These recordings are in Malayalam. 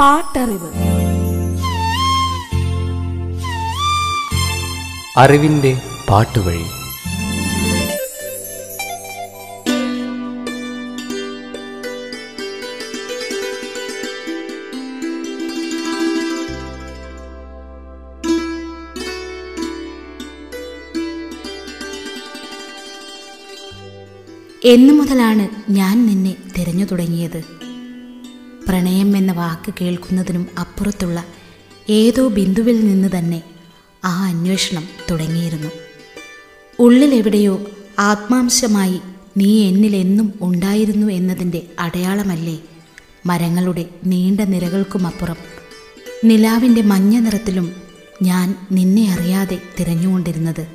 പാട്ടറിവ്. അറിവിന്റെ പാട്ടുവഴി. എന്നു മുതലാണ് ഞാൻ നിന്നെ തിരഞ്ഞു തുടങ്ങിയത്. പ്രണയം എന്ന വാക്ക് കേൾക്കുന്നതിനും അപ്പുറത്തുള്ള ഏതോ ബിന്ദുവിൽ നിന്ന് തന്നെ ആ അന്വേഷണം തുടങ്ങിയിരുന്നു. ഉള്ളിലെവിടെയോ ആത്മാംശമായി നീ എന്നിലെന്നും ഉണ്ടായിരുന്നു എന്നതിന്റെ അടയാളമല്ലേ മരങ്ങളുടെ നീണ്ട നിരകൾക്കുമപ്പുറം. നിലാവിന്റെ മഞ്ഞ നിറത്തിലും ഞാൻ നിന്നെ അറിയാതെ തിരഞ്ഞുകൊണ്ടിരുന്നത്.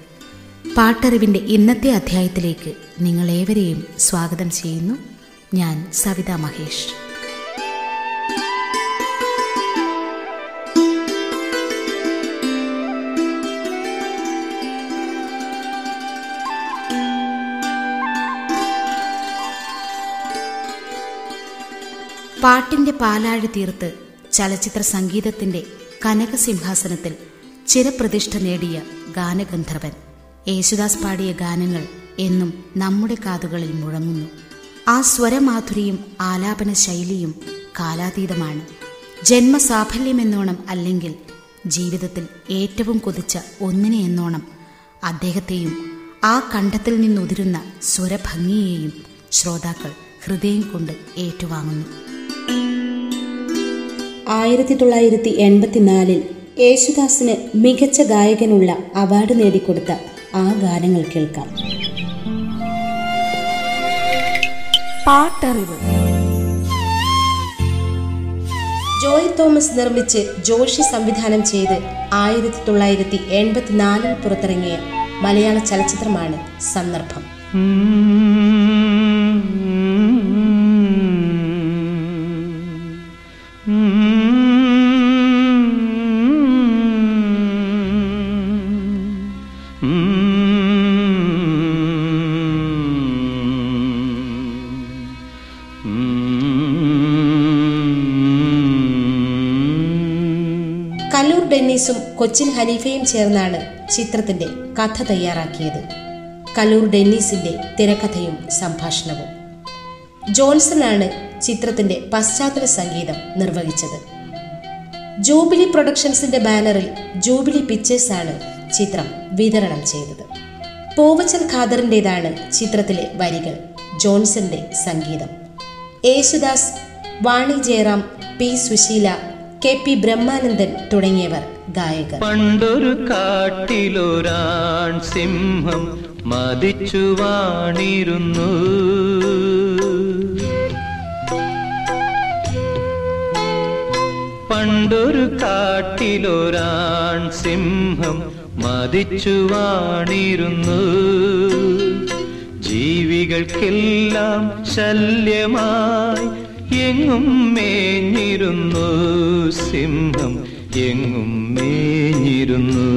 പാട്ടറിവിന്റെ ഇന്നത്തെ അധ്യായത്തിലേക്ക് നിങ്ങളേവരെയും സ്വാഗതം ചെയ്യുന്നു. ഞാൻ സവിത മഹേഷ്. പാട്ടിന്റെ പാലാഴി തീർത്ത് ചലച്ചിത്ര സംഗീതത്തിന്റെ കനകസിംഹാസനത്തിൽ ചിരപ്രതിഷ്ഠ നേടിയ ഗാനഗന്ധർവൻ. യേശുദാസ് പാടിയ ഗാനങ്ങൾ എന്നും നമ്മുടെ കാതുകളിൽ മുഴങ്ങുന്നു. ആ സ്വരമാധുരിയും ആലാപന ശൈലിയും കാലാതീതമാണ്. ജന്മസാഫല്യമെന്നോണം അല്ലെങ്കിൽ ജീവിതത്തിൽ ഏറ്റവും കൊതിച്ച ഒന്നിനെ എന്നോണം അദ്ദേഹത്തെയും ആ കണ്ടത്തിൽ നിന്നുതിരുന്ന സ്വരഭംഗിയെയും ശ്രോതാക്കൾ ഹൃദയം കൊണ്ട് ഏറ്റുവാങ്ങുന്നു. ആയിരത്തി തൊള്ളായിരത്തി എൺപത്തിനാലിൽ യേശുദാസിന് മികച്ച ഗായകനുള്ള അവാർഡ് നേടിക്കൊടുത്ത ആ ഗാനങ്ങൾ കേൾക്കാം. പാട്ടറിവ്. ജോയ് തോമസ് നിർമ്മിച്ച് ജോഷി സംവിധാനം ചെയ്ത് ആയിരത്തി തൊള്ളായിരത്തി എൺപത്തിനാലിൽ പുറത്തിറങ്ങിയ മലയാള ചലച്ചിത്രമാണ് സന്ദർഭം. ഡെന്നീസും കൊച്ചിൻ ഹനീഫയും ചേർന്നാണ് ചിത്രത്തിന്റെ കഥ തയ്യാറാക്കിയത്. കലൂർ ഡെന്നീസിന്റെ തിരക്കഥയും സംഭാഷണവും. ജോൺസൺ ആണ് ചിത്രത്തിന്റെ പശ്ചാത്തല സംഗീതം നിർവഹിച്ചത്. ജൂബിലി പ്രൊഡക്ഷൻസിന്റെ ബാനറിൽ ജൂബിലി പിക്ചേഴ്സ് ആണ് ചിത്രം വിതരണം ചെയ്തത്. പൂവച്ചൽ ഖാദറിന്റെതാണ് ചിത്രത്തിലെ വരികൾ ജോൺസന്റെ സംഗീതം. Yesudas Vani Jairam P Susheela K P Brahmanandan തുടങ്ങിയവർ ഗായകർ. പണ്ടൊരു കാട്ടിലൊരാൺ സിംഹം മതിച്ചു വാണിരുന്നു. പണ്ടൊരു കാട്ടിലൊരാൺ സിംഹം മതിച്ചു വാണിരുന്നു. ജീവികൾക്കെല്ലാം ശല്യമായി എങ്ങും മേഞ്ഞിരുന്നു സിംഹം എങ്ങും മേഞ്ഞിരുന്നു.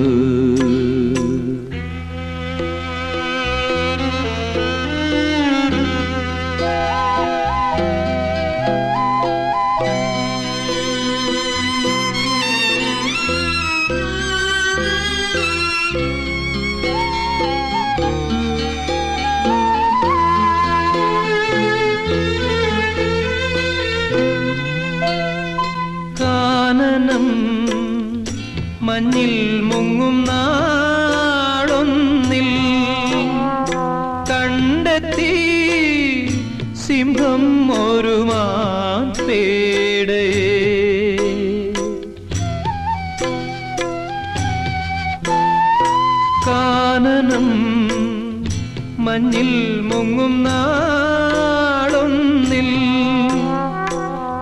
മഞ്ഞിൽ മുങ്ങും നാളൊന്നിൽ.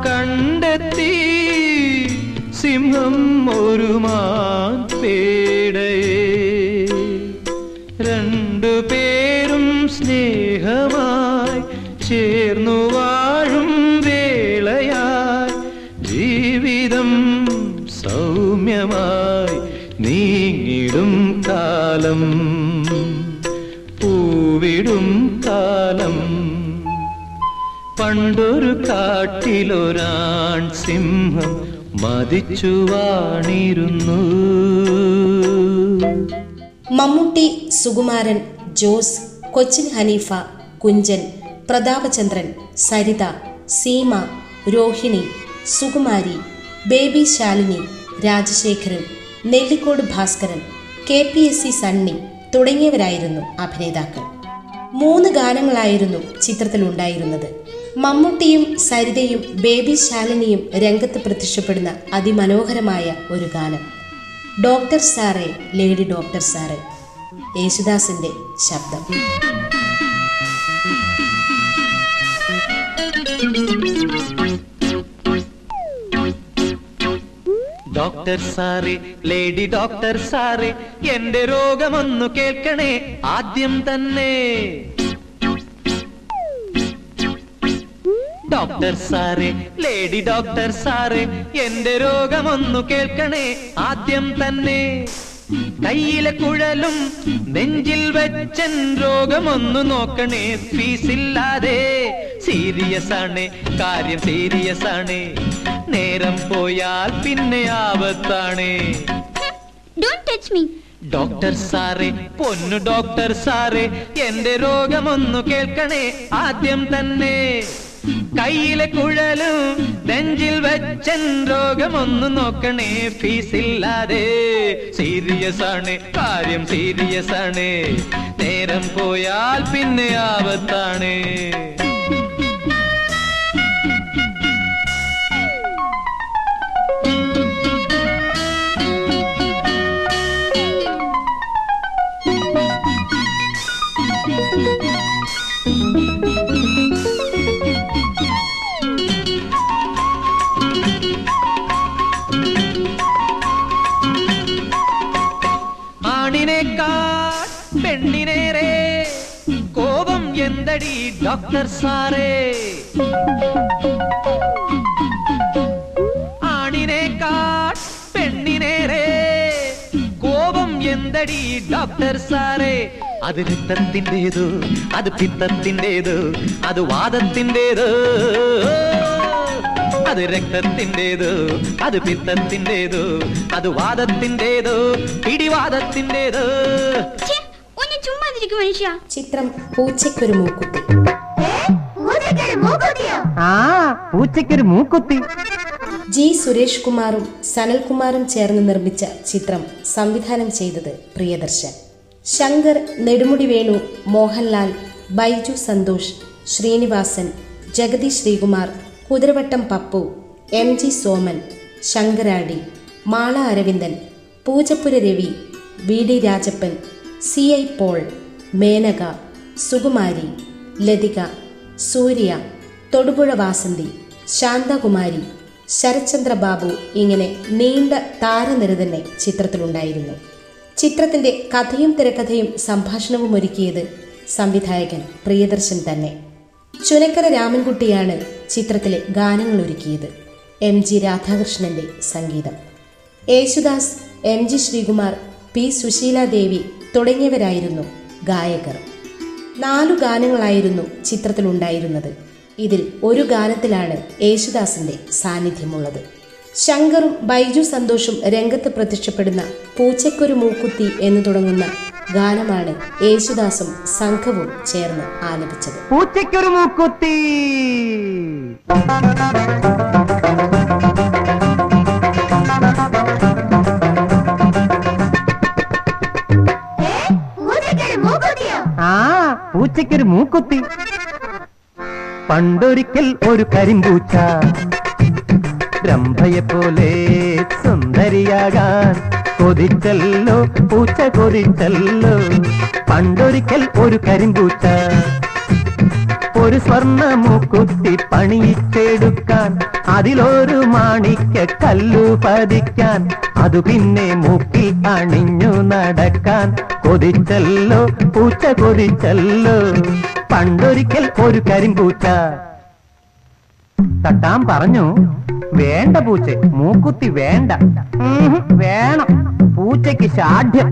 കണ്ടെത്തി സിംഹം ഒരു മാപ്പേടയെ രണ്ടു പേരും സ്നേഹമായി ചേർന്നു വാഴും വേളയായി. ജീവിതം സൗമ്യമായി നീങ്ങിടും കാലം. പൂവിടും കാലം പണ്ടൊരു കാട്ടിലൊരാൺ സിംഹം മതിച്ചു വാണിരുന്നു Mammootty Sukumaran Jose Cochin Haneefa Kunchan Prathapachandran Saritha Seema Rohini Sukumari Baby Shalini Rajasekharan Nellikode Bhaskaran K P S C Sunny തുടങ്ങിയവരായിരുന്നു അഭിനേതാക്കൾ. മൂന്ന് ഗാനങ്ങളായിരുന്നു ചിത്രത്തിൽ ഉണ്ടായിരുന്നത് മമ്മൂട്ടിയും സരിതയും ബേബി ശാലിനിയും രംഗത്ത് പ്രത്യക്ഷപ്പെടുന്ന അതിമനോഹരമായ ഒരു ഗാനം. ഡോക്ടർ സാറേ ലേഡി ഡോക്ടർ സാറേ. യേശുദാസിന്റെ ശബ്ദം. ഡോക്ടർ സാറേ ലേഡി ഡോക്ടർ സാറേ എന്റെ രോഗമൊന്നു കേൾക്കണേ ആദ്യം തന്നെ. ഡോക്ടർ സാറേ ലേഡി ഡോക്ടർ സാറേ എന്റെ രോഗമൊന്നു കേൾക്കണേ ആദ്യം തന്നെ. കയ്യിലെ കുഴലും നെഞ്ചിൽ വെച്ചൻ രോഗമൊന്നു നോക്കണേ ഫീസില്ലാതെ സീരിയസ് ആണ് കാര്യം സീരിയസ് ആണ്. നേരം പോയാൽ പിന്നെ ആപത്താണേ. ഡോക്ടർ സാറേ പൊന്നു ഡോക്ടർ സാറേ എന്റെ രോഗമൊന്നു കേൾക്കണേ ആദ്യം തന്നെ. കയ്യിലെ കുഴലും നെഞ്ചിൽ വെച്ചൻ രോഗമൊന്നു നോക്കണേ ഫീസില്ലാതെ. സീരിയസ് ആണ് കാര്യം സീരിയസ് ആണ്. നേരം പോയാൽ പിന്നെ ആപത്താണ്. ഡോക്ടർ സാറേ. ആണിനേക്കാൾ പെണ്ണിനേറെ കോപം എന്തടി ഡോക്ടർ സാറേ? അത് രക്തത്തിന്റെതോ അത് പിത്തത്തിന്റെതോ അത് വാദത്തിന്റെതോ. അത് രക്തത്തിന്റെതോ അത് പിത്തത്തിന്റെതോ അത് വാദത്തിന്റെതോ പിടിവാദത്തിന്റെതോ. ചിത്രം പൂച്ചയ്ക്കൊരു മൂക്കുത്തി. ആ പൂച്ചയ്ക്കൊരു മൂക്കുത്തി. ജി സുരേഷ് കുമാറും സനൽകുമാറും ചേർന്ന് നിർമ്മിച്ച ചിത്രം സംവിധാനം ചെയ്തത് Priyadarshan. Shankar Nedumudi Venu Mohanlal Baiju Santhosh Sreenivasan Jagathy Sreekumar Kuthiravattam Pappu M G Soman Sankaradi Mala Aravindan Poojappura Ravi V D Rajappan C I Paul Menaka Sukumari Lathika Surya Thodupuzha Vasanthi Shanthakumari Sarathchandra Babu ഇങ്ങനെ നീണ്ട താരനിര തന്നെ ചിത്രത്തിലുണ്ടായിരുന്നു. ചിത്രത്തിന്റെ കഥയും തിരക്കഥയും സംഭാഷണവും ഒരുക്കിയത് സംവിധായകൻ പ്രിയദർശൻ തന്നെ. ചുനക്കര രാമൻകുട്ടിയാണ് ചിത്രത്തിലെ ഗാനങ്ങൾ ഒരുക്കിയത്. എം ജി രാധാകൃഷ്ണന്റെ സംഗീതം. Yesudas M G Sreekumar P Susheela Devi തുടങ്ങിയവരായിരുന്നു ഗായകർ. നാലു ഗാനങ്ങളായിരുന്നു ചിത്രത്തിലുണ്ടായിരുന്നത്. ഇതിൽ ഒരു ഗാനത്തിലാണ് യേശുദാസിന്റെ സാന്നിധ്യമുള്ളത്. ശങ്കറും ബൈജു സന്തോഷും രംഗത്ത് പ്രത്യക്ഷപ്പെടുന്ന പൂച്ചക്കൊരു മൂക്കുത്തി എന്ന് തുടങ്ങുന്ന ഗാനമാണ് യേശുദാസും സംഘവും ചേർന്ന് ആലപിച്ചത്. പൂച്ചയ്ക്കൊരു മൂക്കുത്തി ആ പൂച്ചയ്ക്കൊരു മൂക്കുത്തി. പണ്ടൊരിക്കൽ ഒരു കരിമ്പൂച്ച രംഭയെ പോലെ സുന്ദരിയാകാൻ കൊതിച്ചല്ലോ പൂച്ച കൊതിച്ചല്ലോ. പണ്ടൊരിക്കൽ ഒരു കരിമ്പൂച്ച ഒരു സ്വർണ മൂക്കുത്തി പണിയിച്ചെടുക്കാൻ അതിലൊരു മാണിക്ക കല്ലു പതിക്കാൻ അതു പിന്നെ മൂക്കിൽ അണിഞ്ഞു നടക്കാൻ. കൊതിച്ചല്ലോ പൂച്ച കൊതിച്ചല്ലോ പണ്ടൊരിക്കൽ ഒരു കരിമ്പൂച്ച. തട്ടാൻ പറഞ്ഞു വേണ്ട പൂച്ച മൂക്കുത്തി വേണ്ട. വേണം പൂച്ചയ്ക്ക് ഷാഠ്യം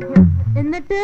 എന്നിട്ട്?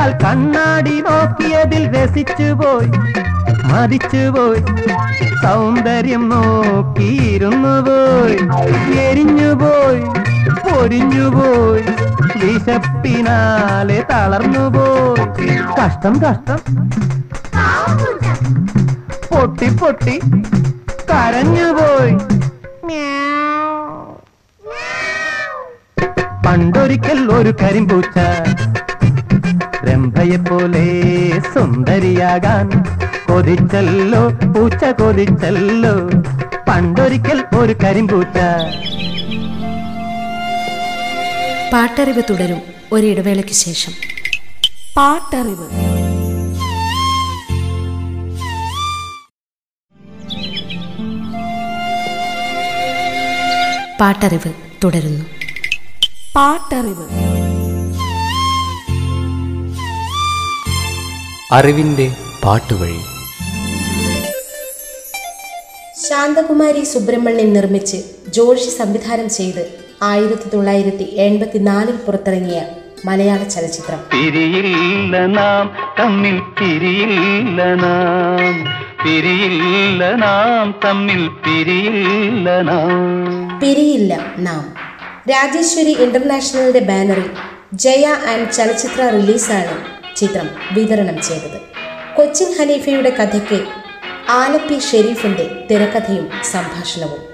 കനകക്കിനാവുകളാൽ കണ്ണാടി നോക്കിയതിൽ രസിച്ചുപോയി മതിച്ചുപോയി സൗന്ദര്യം നോക്കിയിരുന്നു പോയി. എരിഞ്ഞുപോയി പൊരിഞ്ഞുപോയി വിശപ്പിനാലെ തളർന്നുപോയി കഷ്ടം കഷ്ടം. പൊട്ടി പൊട്ടി കരഞ്ഞു കരഞ്ഞുപോയി പണ്ടൊരിക്കൽ ഒരു കരിമ്പൂച്ച രംഭയെ പോലെ സുന്ദരിയാകാൻ. കൊതിച്ചല്ലോ പൂച്ച കൊതിച്ചല്ലോ. പണ്ടൊരിക്കൽ ഒരു കരിമ്പൂച്ച. പാട്ടറിവ് തുടരും ഒരിടവേളയ്ക്ക് ശേഷം. പാട്ടറിവ്. പാട്ടറിവ് തുടരുന്നു. പാട്ടറിവ്. അറിവിന്റെ പാട്ടുവഴി. ശാന്തകുമാരി സുബ്രഹ്മണ്യൻ നിർമ്മിച്ച് ജോഷി സംവിധാനം ചെയ്ത് ആയിരത്തി തൊള്ളായിരത്തി എൺപത്തിനാലിൽ പുറത്തിറങ്ങിയ മലയാള ചലച്ചിത്രം. പിരിയില്ല നാം തമ്മിൽ പിരിയില്ല നാം. പിരിയില്ല നാം തമ്മിൽ പിരിയില്ല നാം. പിരിയില്ല നാം. രാജേശ്വരി ഇന്റർനാഷണലിന്റെ ബാനറിൽ ജയ ആൻഡ് ചലച്ചിത്ര റിലീസാണ് ചിത്രം വിതരണം ചെയ്തത്. കൊച്ചിൻ ഹനീഫയുടെ കഥയ്ക്ക് ആലപ്പി ഷെരീഫിന്റെ തിരക്കഥയും സംഭാഷണവും.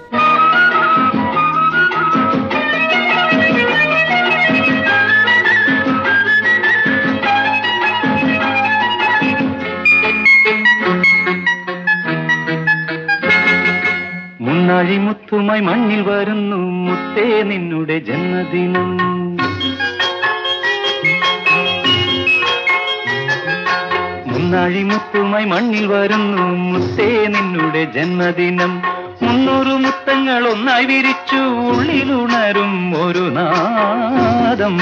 മുന്നാഴി മുത്തുമായി മണ്ണിൽ വരുന്നു മുത്തേ നിന്നുടെ ജന്മദിനം. മുന്നാഴി മുത്തുമായി മണ്ണിൽ വരുന്നു. മുത്തേ നിന്നുടെ ജന്മദിനം. മുന്നൂറ് മുത്തങ്ങൾ ഒന്നായി വിരിച്ചു. ഉള്ളിലുണരും ഒരു നാദം.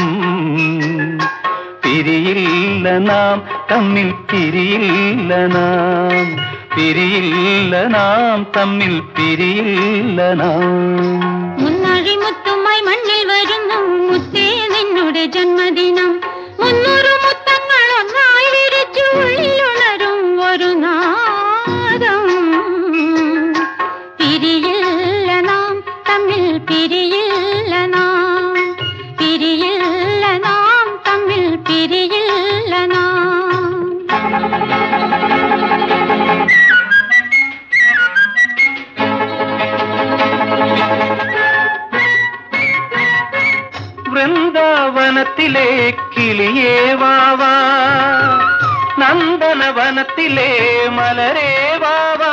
പിരിയില്ല നാം തമ്മിൽ പിരിയില്ല നാം. പിരിയില്ല നാം തമ്മിൽ പിരിയില്ല നാം. മുന്നഴിമുത്തുമായി മണ്ണിൽ വരുന്നു. മുത്തേ നിന്നുടെ ജന്മദിനം. മുന്നൂറ് മുത്തങ്ങൾ പിരിയില്ല നാം തമ്മിൽ പിരിയില്ല നാം. விருந்தாவனத்திலே மலரே வாவா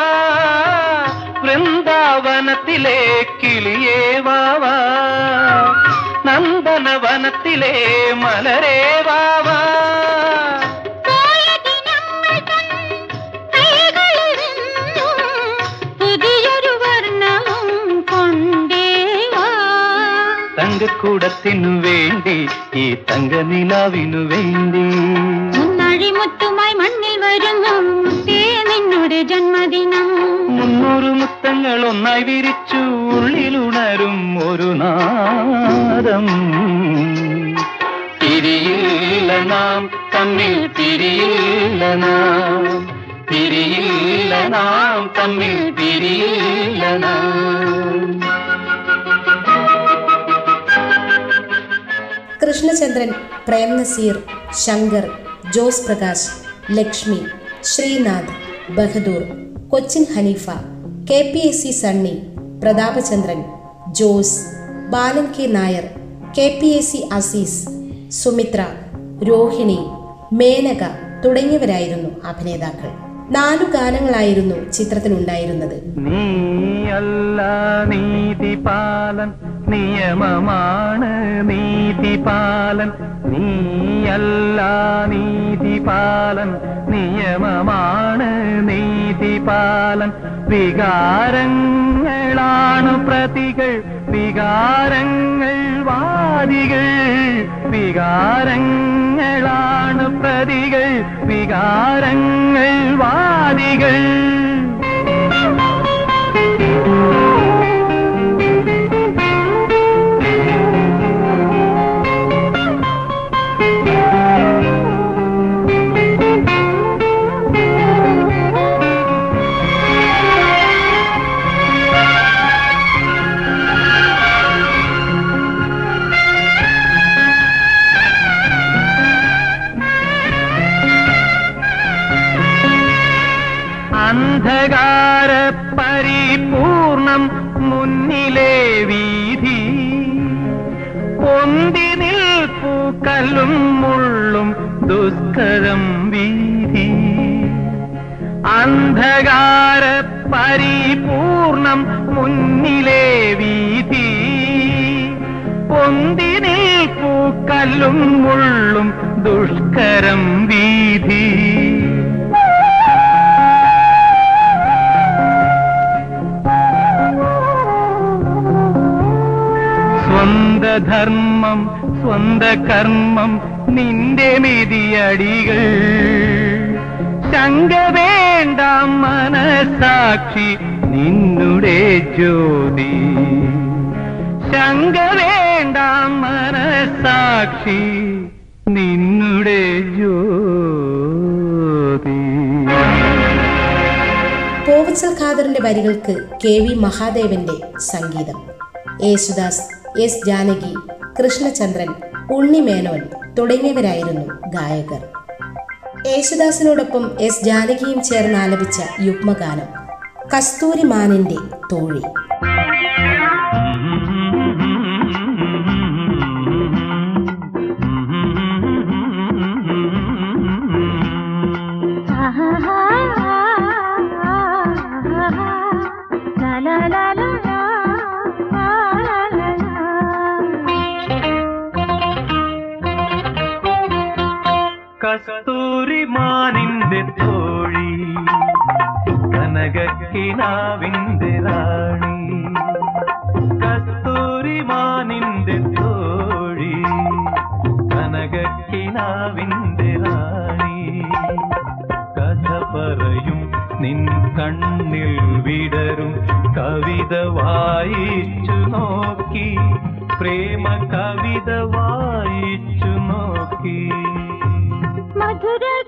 விருந்தாவனத்திலே கிளியே வாவா நந்தனவனத்திலே மலரே வாவா தங்க கூடத்தின் வேண்டி தங்க நிலாவினு வேண்டி. முன்னாடி முத்து നിന്നുടെ ജന്മദിനം. മുന്നൂറ് മുത്തങ്ങൾ ഒന്നായി വിരിച്ചു ഉള്ളിലുണരും ഒരു നാദം. പിരിയില്ല നാം തമ്മിൽ പിരിയില്ല നാം. പിരിയില്ല നാം തമ്മിൽ പിരിയില്ല നാം. Krishnachandran Prem Nazir Shankar Jose Prakash. Lakshmi Sreenath Bahadur Cochin Haneefa K P S C Sunny Prathapachandran Jose Balan K Nair K P S C Azeez Sumithra Rohini Menaka തുടങ്ങിയവരായിരുന്നു അഭിനേതാക്കൾ. നാലു ഗാനങ്ങളായിരുന്നു ചിത്രത്തിലുണ്ടായിരുന്നത് നീയല്ല നീതിപാലൻ നിയമമാണ് നീതിപാലൻ. നീയല്ല നീതിപാലൻ. നിയമമാണ് നീതിപാലൻ. വികാരങ്ങളാണ് പ്രതികൾ. വികാരങ്ങൾ വാദികൾ. വികാരങ്ങളാണ് പ്രതികൾ. വികാരങ്ങൾ വാദികൾ. കല്ലും മുള്ളും ദുസ്കരം വീതി. അന്ധകാര പരിപൂർണം മുന്നിലെ വീതി. പൊന്തിനിൽ പൂക്കല്ലും ഉള്ളും ദുഷ്കരം വീതി. സ്വന്ത ധർമ്മം സ്വന്ത കർമ്മം നിന്റെ മെതിയടികൾ ശങ്ക വേണ്ട മനസാക്ഷി നിന്നുടെ ജ്യോതി. ശങ്ക വേണ്ട മനസാക്ഷി നിന്നുടെ ജ്യോതി. കോവച്ചൽ ഖാദറിന്റെ വരികൾക്ക് കെ വി മഹാദേവന്റെ സംഗീതം. യേശുദാസ് എസ് ജാനകി കൃഷ്ണചന്ദ്രൻ ഉണ്ണിമേനോൻ തുടങ്ങിയവരായിരുന്നു ഗായകർ. യേശുദാസിനോടൊപ്പം എസ് ജാനകിയും ചേർന്ന് ആലപിച്ച യുഗ്മഗാനം കസ്തൂരിമാനിന്റെ തോഴി. മാനിന്റെ തോഴി കനകക്കിനാവിന്റെ റാണി കസ്തൂരി മാനിന്റെ തോഴി കനകക്കിനാവിന്റെ റാണി കഥ പറയും നിൻ കണ്ണിൽ വിടരും കവിത വായിച്ചു നോക്കി. പ്രേമ കവിത വായിച്ചു നോക്കി. മധുരക്കിനാവിന്റെ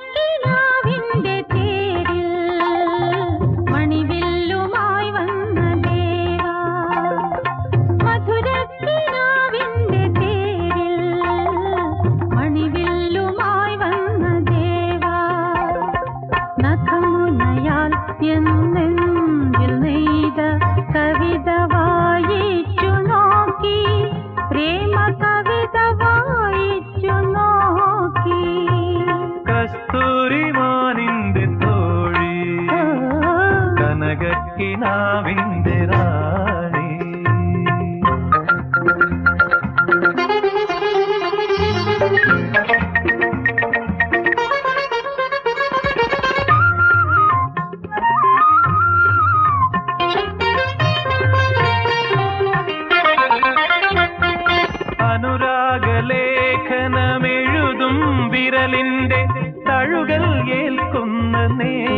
വിരലിന്റെ തഴുകൽ ഏൽക്കുന്ന നേരം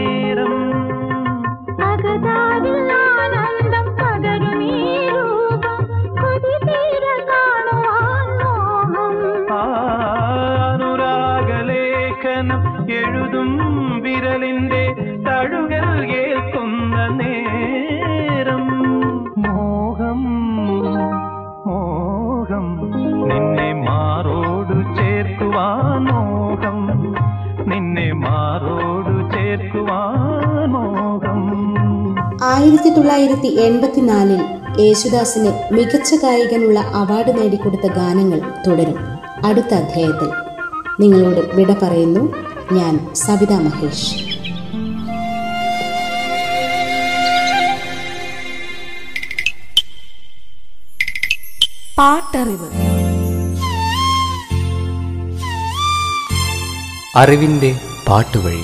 മോഹം. നിന്നെ മാറോടു ചേർക്കുവാൻ മോഹം. ആയിരത്തി തൊള്ളായിരത്തി എൺപത്തിനാലിൽ യേശുദാസിന് മികച്ച ഗായകനുള്ള അവാർഡ് നേടിക്കൊടുത്ത ഗാനങ്ങൾ തുടരും. അടുത്ത അധ്യായത്തിൽ നിങ്ങളോട് വിട പറയുന്നു. ഞാൻ സവിത മഹേഷ്. പാട്ടറിവ്. അറിവിന്റെ പാട്ടുവഴി.